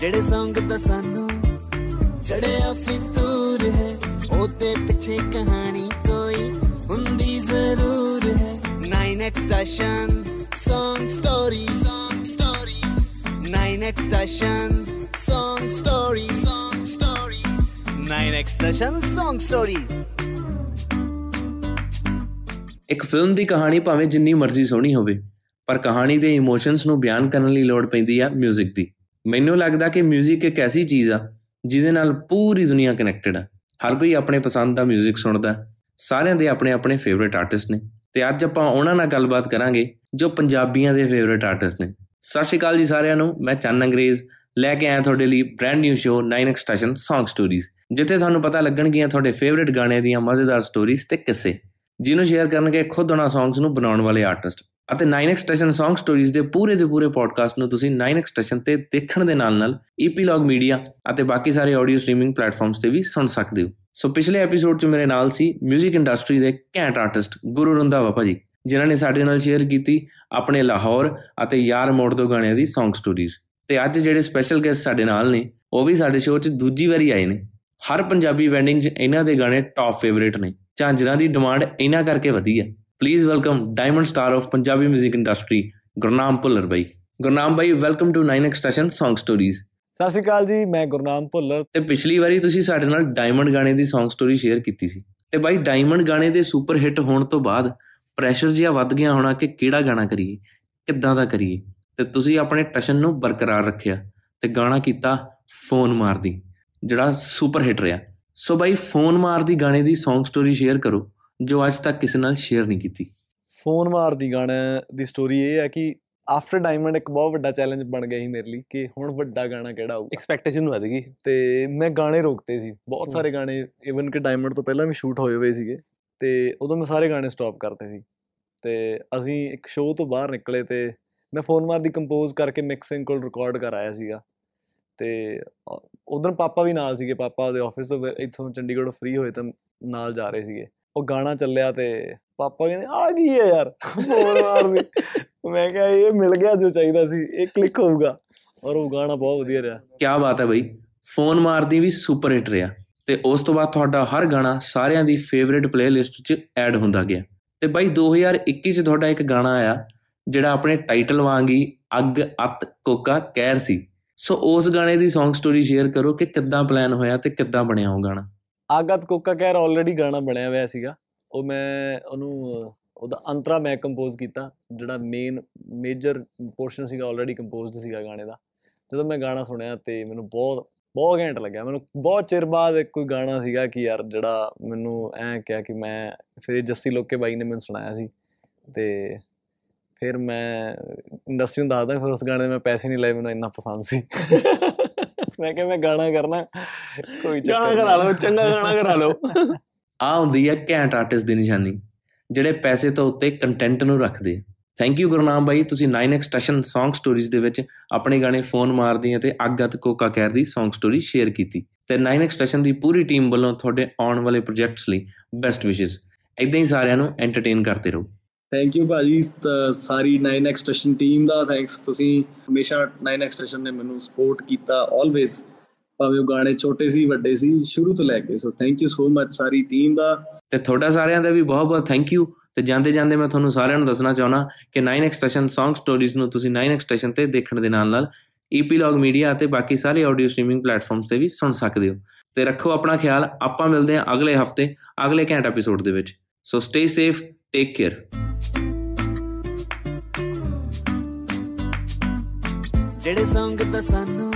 ਜਿਹੜੇ Song ਤਾਂ ਸਾਨੂੰ ਚੜਿਆ ਫਿਤੂਰ ਹੈ ਉਹਦੇ ਪਿੱਛੇ ਕਹਾਣੀ ਕੋਈ ਹੁੰਦੀ ਜ਼ਰੂਰ ਹੈ 9x station Song Stories Song Stories 9x station Song Stories Song Stories 9x station Song Stories ਇੱਕ ਫਿਲਮ ਦੀ ਕਹਾਣੀ ਭਾਵੇਂ ਜਿੰਨੀ ਮਰਜ਼ੀ ਸੋਹਣੀ ਹੋਵੇ ਪਰ ਕਹਾਣੀ ਦੇ ਇਮੋਸ਼ਨਸ ਨੂੰ ਬਿਆਨ ਕਰਨ ਲਈ ਲੋੜ ਪੈਂਦੀ ਆ 뮤직 ਦੀ ਮੈਨੂੰ ਲੱਗਦਾ ਕਿ 뮤직 ਇੱਕ ਐਸੀ ਚੀਜ਼ ਆ ਜਿਹਦੇ ਨਾਲ ਪੂਰੀ ਦੁਨੀਆ ਕਨੈਕਟਡ ਆ ਹਰ ਕੋਈ ਆਪਣੇ ਪਸੰਦ ਦਾ 뮤직 ਸੁਣਦਾ ਸਾਰਿਆਂ ਦੇ ਆਪਣੇ ਆਪਣੇ ਫੇਵਰਿਟ ਆਰਟਿਸਟ ਨੇ ਤੇ ਅੱਜ ਆਪਾਂ ਉਹਨਾਂ ਨਾਲ ਗੱਲਬਾਤ ਕਰਾਂਗੇ ਜੋ ਪੰਜਾਬੀਆਂ ਦੇ ਫੇਵਰਿਟ ਆਰਟਿਸਟ ਨੇ ਸਤਿ ਸ਼੍ਰੀ ਅਕਾਲ ਜੀ ਸਾਰਿਆਂ ਨੂੰ ਮੈਂ ਚੰਨ ਅੰਗਰੇਜ਼ ਲੈ ਕੇ ਆਇਆ ਤੁਹਾਡੇ ਲਈ brand new show 9x station Song Stories ਜਿੱਥੇ ਤੁਹਾਨੂੰ ਪਤਾ ਲੱਗਣਗੀਆਂ ਤੁਹਾਡੇ ਫੇਵਰਿਟ ਗਾਣਿਆਂ ਦੀਆਂ ਮਜ਼ੇਦਾਰ ਸਟੋਰੀਜ਼ ਤੇ ਕਿੱਸੇ ਜਿਹਨੂੰ ਸ਼ੇਅਰ ਕਰਨਗੇ ਖੁਦ ਉਹਨਾਂ ਸੌਂਗਸ ਨੂੰ ਬਣਾਉਣ ਵਾਲੇ ਆਰਟਿਸਟ ਅਤੇ 9x ਸਟੇਸ਼ਨ Song Stories ਦੇ ਪੂਰੇ ਦੇ ਪੂਰੇ ਪੋਡਕਾਸਟ ਨੂੰ ਤੁਸੀਂ 9x ਸਟੇਸ਼ਨ ਤੇ ਦੇਖਣ ਦੇ ਨਾਲ ਨਾਲ ਈਪੀਲੌਗ ਮੀਡੀਆ ਅਤੇ ਬਾਕੀ ਸਾਰੇ ਆਡੀਓ ਸਟ੍ਰੀਮਿੰਗ ਪਲੇਟਫਾਰਮਸ ਤੇ ਵੀ ਸੁਣ ਸਕਦੇ ਹੋ। ਸੋ ਪਿਛਲੇ ਐਪੀਸੋਡ 'ਚ ਮੇਰੇ ਨਾਲ ਸੀ 뮤직 ਇੰਡਸਟਰੀ ਦੇ ਘੈਂਟ ਆਰਟਿਸਟ ਗੁਰੂ ਰੰਧਾਵਾ ਭਾਜੀ, ਜਿਨ੍ਹਾਂ ਨੇ ਸਾਡੇ ਨਾਲ ਸ਼ੇਅਰ ਕੀਤੀ ਆਪਣੇ ਲਾਹੌਰ ਅਤੇ ਯਾਰ ਮੋੜ ਤੋਂ ਗਾਣਿਆਂ ਦੀ Song Stories ਤੇ ਅੱਜ ਜਿਹੜੇ ਸਪੈਸ਼ਲ ਗੈਸਟ ਸਾਡੇ ਨਾਲ ਨੇ, ਉਹ ਵੀ ਸਾਡੇ ਸ਼ੋਅ 'ਚ ਦੂਜੀ ਵਾਰੀ ਆਏ ਨੇ। ਹਰ ਪੰਜਾਬੀ ਵੈਂਡਿੰਗ 'ਚ ਇਹਨਾਂ ਦੇ ਗਾਣੇ ਟੌਪ ਫੇਵਰੇਟ ਨੇ। ਝਾਂਜਰਾਂ ਦੀ ਡਿਮਾਂਡ ਇਹਨਾਂ ਕਰਕੇ ਵਧੀ ਹੈ। Please welcome diamond star of Punjabi 뮤직 industry Gurnam Bhullar by Gurnam by welcome to 9x station Song Stories. ਸਤਿ ਸ਼੍ਰੀ ਅਕਾਲ ਜੀ ਮੈਂ ਗੁਰਨਾਮ ਭੁੱਲਰ। ਤੇ ਪਿਛਲੀ ਵਾਰੀ ਤੁਸੀਂ ਸਾਡੇ ਨਾਲ ਡਾਇਮੰਡ ਗਾਣੇ ਦੀ Song Story ਸ਼ੇਅਰ ਕੀਤੀ ਸੀ। ਤੇ ਬਾਈ ਡਾਇਮੰਡ ਗਾਣੇ ਦੇ ਸੁਪਰ ਹਿੱਟ ਹੋਣ ਤੋਂ ਬਾਅਦ ਪ੍ਰੈਸ਼ਰ ਜਿਹਾ ਵੱਧ ਗਿਆ ਹੋਣਾ ਕਿ ਕਿਹੜਾ ਗਾਣਾ ਕਰੀਏ ਕਿੱਦਾਂ ਦਾ ਕਰੀਏ। ਤੇ ਤੁਸੀਂ ਆਪਣੇ ਟਸ਼ਨ ਨੂੰ ਬਰਕਰਾਰ ਰੱਖਿਆ ਤੇ ਗਾਣਾ ਕੀਤਾ ਫੋਨ ਮਾਰਦੀ ਜਿਹੜਾ ਸੁਪਰ ਹਿੱਟ ਰਿਹਾ। ਸੋ ਬਾਈ ਫੋਨ ਮਾਰਦੀ ਗਾਣੇ ਦੀ Song Story ਸ਼ੇਅਰ ਕਰੋ। ਜੋ ਅੱਜ ਤੱਕ ਕਿਸੇ ਨਾਲ ਸ਼ੇਅਰ ਨਹੀਂ ਕੀਤੀ। ਫੋਨ ਮਾਰਦੀ ਗਾਣਾ ਦੀ ਸਟੋਰੀ ਇਹ ਹੈ ਕਿ ਆਫਟਰ ਡਾਇਮੰਡ ਇੱਕ ਬਹੁਤ ਵੱਡਾ ਚੈਲੰਜ ਬਣ ਗਿਆ ਸੀ ਮੇਰੇ ਲਈ ਕਿ ਹੁਣ ਵੱਡਾ ਗਾਣਾ ਕਿਹੜਾ ਆਊਗਾ ਐਕਸਪੈਕਟੇਸ਼ਨ ਵਧ ਗਈ। ਤੇ ਮੈਂ ਗਾਣੇ ਰੋਕਤੇ ਸੀ। ਬਹੁਤ। ਸਾਰੇ ਗਾਣੇ ਇਵਨ ਕਿ ਡਾਇਮੰਡ ਤੋਂ ਪਹਿਲਾਂ ਵੀ ਸ਼ੂਟ ਹੋਏ ਹੋਏ ਸੀਗੇ। ਤੇ ਉਦੋਂ ਮੈਂ ਸਾਰੇ ਗਾਣੇ ਸਟਾਪ ਕਰਤੇ ਸੀ। ਤੇ ਅਸੀਂ ਇੱਕ ਸ਼ੋਅ ਤੋਂ ਬਾਹਰ ਨਿਕਲੇ ਤੇ ਮੈਂ ਫੋਨ ਮਾਰਦੀ ਕੰਪੋਜ਼ ਕਰਕੇ ਮਿਕਸਿੰਗ ਕੋਲ ਰਿਕਾਰਡ ਕਰ ਆਇਆ ਸੀਗਾ। ਤੇ ਉਦੋਂ ਪਾਪਾ ਵੀ ਨਾਲ ਸੀਗੇ। ਪਾਪਾ ਉਹਦੇ ਆਫਿਸ ਤੋਂ ਇੱਥੋਂ ਚੰਡੀਗੜ੍ਹੋਂ ਫ੍ਰੀ ਹੋਏ ਤਾਂ ਨਾਲ ਜਾ ਰਹੇ ਸੀਗੇ। ਉਹ ਗਾਣਾ ਚੱਲਿਆ ਤੇ ਪਾਪਾ ਕਹਿੰਦੇ ਆ ਕੀ ਹੈ ਯਾਰ? ਫੋਨ ਮਾਰਦੀ ਮੈਂ ਕਿਹਾ, ਇਹ ਮਿਲ ਗਿਆ ਜੋ ਚਾਹੀਦਾ ਸੀ, ਇਹ ਕਲਿੱਕ ਹੋਊਗਾ। ਔਰ ਉਹ ਗਾਣਾ ਬਹੁਤ ਵਧੀਆ ਰਿਹਾ। ਕੀ ਬਾਤ ਹੈ ਬਈ। ਫੋਨ ਮਾਰਦੀ ਵੀ ਸੁਪਰ ਹਿੱਟ ਰਿਹਾ। ਤੇ ਉਸ ਤੋਂ ਬਾਅਦ ਤੁਹਾਡਾ ਹਰ ਗਾਣਾ ਸਾਰਿਆਂ ਦੀ ਫੇਵਰਿਟ ਪਲੇਲਿਸਟ 'ਚ ਐਡ ਹੁੰਦਾ ਗਿਆ। ਤੇ ਬਾਈ 2021 'ਚ ਤੁਹਾਡਾ ਇੱਕ ਗਾਣਾ ਆਇਆ, ਜਿਹੜਾ ਆਪਣੇ ਟਾਈਟਲ ਵਾਂਗ ਹੀ ਅੱਗ, ਅੱਤ, ਕੋਕਾ ਕਹਿਰ ਸੀ। ਸੋ ਉਸ ਗਾਣੇ ਦੀ Song Story ਸ਼ੇਅਰ ਕਰੋ ਕਿ ਕਿੱਦਾਂ ਪਲਾਨ ਹੋਇਆ ਤੇ ਕਿੱਦਾਂ ਬਣਿਆ ਉਹ ਗਾਣਾ। ਆਗਤ ਕੋਕਾ ਕਹਿਰ ਆਲਰੇਡੀ ਗਾਣਾ ਬਣਿਆ ਹੋਇਆ ਸੀਗਾ। ਉਹ ਮੈਂ ਉਹਨੂੰ ਅਹ, ਉਹਦਾ ਅੰਤਰਾ ਮੈਂ ਕੰਪੋਜ਼ ਕੀਤਾ ਜਿਹੜਾ ਮੇਨ ਮੇਜਰ ਪੋਰਸ਼ਨ ਸੀਗਾ ਆਲਰੇਡੀ ਕੰਪੋਜ਼ਡ ਸੀਗਾ ਗਾਣੇ ਦਾ। ਜਦੋਂ ਮੈਂ ਗਾਣਾ ਸੁਣਿਆ ਤੇ ਮੈਨੂੰ ਬਹੁਤ ਬਹੁਤ ਘੈਂਟ ਲੱਗਿਆ। ਮੈਨੂੰ ਬਹੁਤ ਚਿਰ ਬਾਅਦ ਇੱਕ ਕੋਈ ਗਾਣਾ ਸੀਗਾ ਕਿ ਯਾਰ ਜਿਹੜਾ ਮੈਨੂੰ ਐਂ ਕਿਹਾ ਕਿ ਮੈਂ ਫਿਰ ਜੱਸੀ ਲੋਕੇ ਬਾਈ ਨੇ ਮੈਨੂੰ ਸੁਣਾਇਆ ਸੀ। ਤੇ ਫਿਰ ਮੈਂ ਇੰਡਸਟਰੀ ਨੂੰ ਦੱਸਦਾ ਫਿਰ ਉਸ ਗਾਣੇ ਦੇ ਮੈਂ ਪੈਸੇ ਨਹੀਂ ਲਏ ਮੈਨੂੰ ਇੰਨਾ ਪਸੰਦ ਸੀ। ਮੈਂ ਕਿਹਾ ਮੈਂ ਗਾਣਾ ਕਰਨਾ ਕੋਈ ਚੱਕਰ ਗਾਣਾ ਕਰਾ ਲਓ ਚੰਗਾ ਗਾਣਾ ਕਰਾ ਲਓ। ਆ ਹੁੰਦੀ ਹੈ ਘੈਂਟ ਆਰਟਿਸਟ ਦੀ ਨਿਸ਼ਾਨੀ ਜਿਹੜੇ ਪੈਸੇ ਤੋਂ ਉੱਤੇ ਕੰਟੈਂਟ ਨੂੰ ਰੱਖਦੇ ਥੈਂਕ ਯੂ ਗੁਰਨਾਮ ਬਾਈ ਤੁਸੀਂ 9x ਸਟੇਸ਼ਨ Song Stories ਦੇ ਵਿੱਚ ਆਪਣੇ ਗਾਣੇ ਫੋਨ ਮਾਰਦੀ ਅਤੇ ਅੱਗਤ ਕੋਕਾ ਕਹਿਰ ਦੀ Song Story ਸ਼ੇਅਰ ਕੀਤੀ। ਤੇ 9x ਸਟੇਸ਼ਨ ਦੀ ਪੂਰੀ ਟੀਮ ਵੱਲੋਂ ਤੁਹਾਡੇ ਆਉਣ ਵਾਲੇ ਪ੍ਰੋਜੈਕਟਸ ਲਈ ਬੈਸਟ ਵਿਸ਼ੇਸ ਇਦਾਂ ਹੀ ਸਾਰਿਆਂ ਨੂੰ ਐਂਟਰਟੇਨ ਕਰਦੇ ਰਹੋ। ਥੈਂਕ ਯੂ ਭਾਜੀ, ਤ- ਸਾਰੀ 9x ਸਟੇਸ਼ਨ ਟੀਮ ਦਾ ਥੈਂਕਸ ਤੁਸੀਂ ਹਮੇਸ਼ਾ 9x ਸਟੇਸ਼ਨ ਨੇ ਮੈਨੂੰ ਸਪੋਰਟ ਕੀਤਾ ਆਲਵੇਜ਼ ਭਾਵੇਂ ਉਹ ਗਾਣੇ ਛੋਟੇ ਸੀ, ਵੱਡੇ ਸੀ, ਸ਼ੁਰੂ ਤੋਂ ਲੈ ਕੇ। So thank you so much sorry team ਦਾ। ਤੇ ਤੁਹਾਡਾ ਸਾਰਿਆਂ ਦਾ ਵੀ ਬਹੁਤ ਬਹੁਤ ਥੈਂਕ ਯੂ ਤੇ ਜਾਂਦੇ ਜਾਂਦੇ ਮੈਂ ਤੁਹਾਨੂੰ ਸਾਰਿਆਂ ਨੂੰ ਦੱਸਣਾ ਚਾਹਣਾ ਕਿ 9x ਸਟੇਸ਼ਨ Song Stories ਨੂੰ ਤੁਸੀਂ 9x ਸਟੇਸ਼ਨ ਤੇ ਦੇਖਣ ਦੇ ਨਾਲ ਨਾਲ ਈਪੀਲੌਗ ਮੀਡੀਆ ਅਤੇ ਬਾਕੀ ਸਾਰੇ ਆਡੀਓ ਸਟ੍ਰੀਮਿੰਗ ਪਲੇਟਫਾਰਮਸ ਤੇ ਵੀ ਸੁਣ ਸਕਦੇ ਹੋ। ਤੇ ਰੱਖੋ ਆਪਣਾ ਖਿਆਲ। ਆਪਾਂ ਮਿਲਦੇ ਹਾਂ ਅਗਲੇ ਹਫ਼ਤੇ, ਅਗਲੇ ਘੰਟ ਐਪੀਸੋਡ ਦੇ ਵਿੱਚ। So stay safe take care ਜਿਹੜੇ ਸੰਗ ਤਾਂ ਸਾਨੂੰ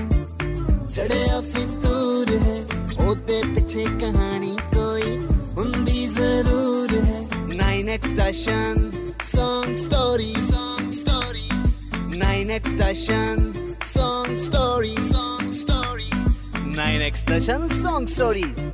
ਚੜਿਆ ਫਿਤੂਰ ਹੈ ਉਹਦੇ ਪਿੱਛੇ ਕਹਾਣੀ ਕੋਈ ਹੁੰਦੀ ਜ਼ਰੂਰ ਹੈ 9x station song stories song stories 9x station song stories song stories 9x station song stories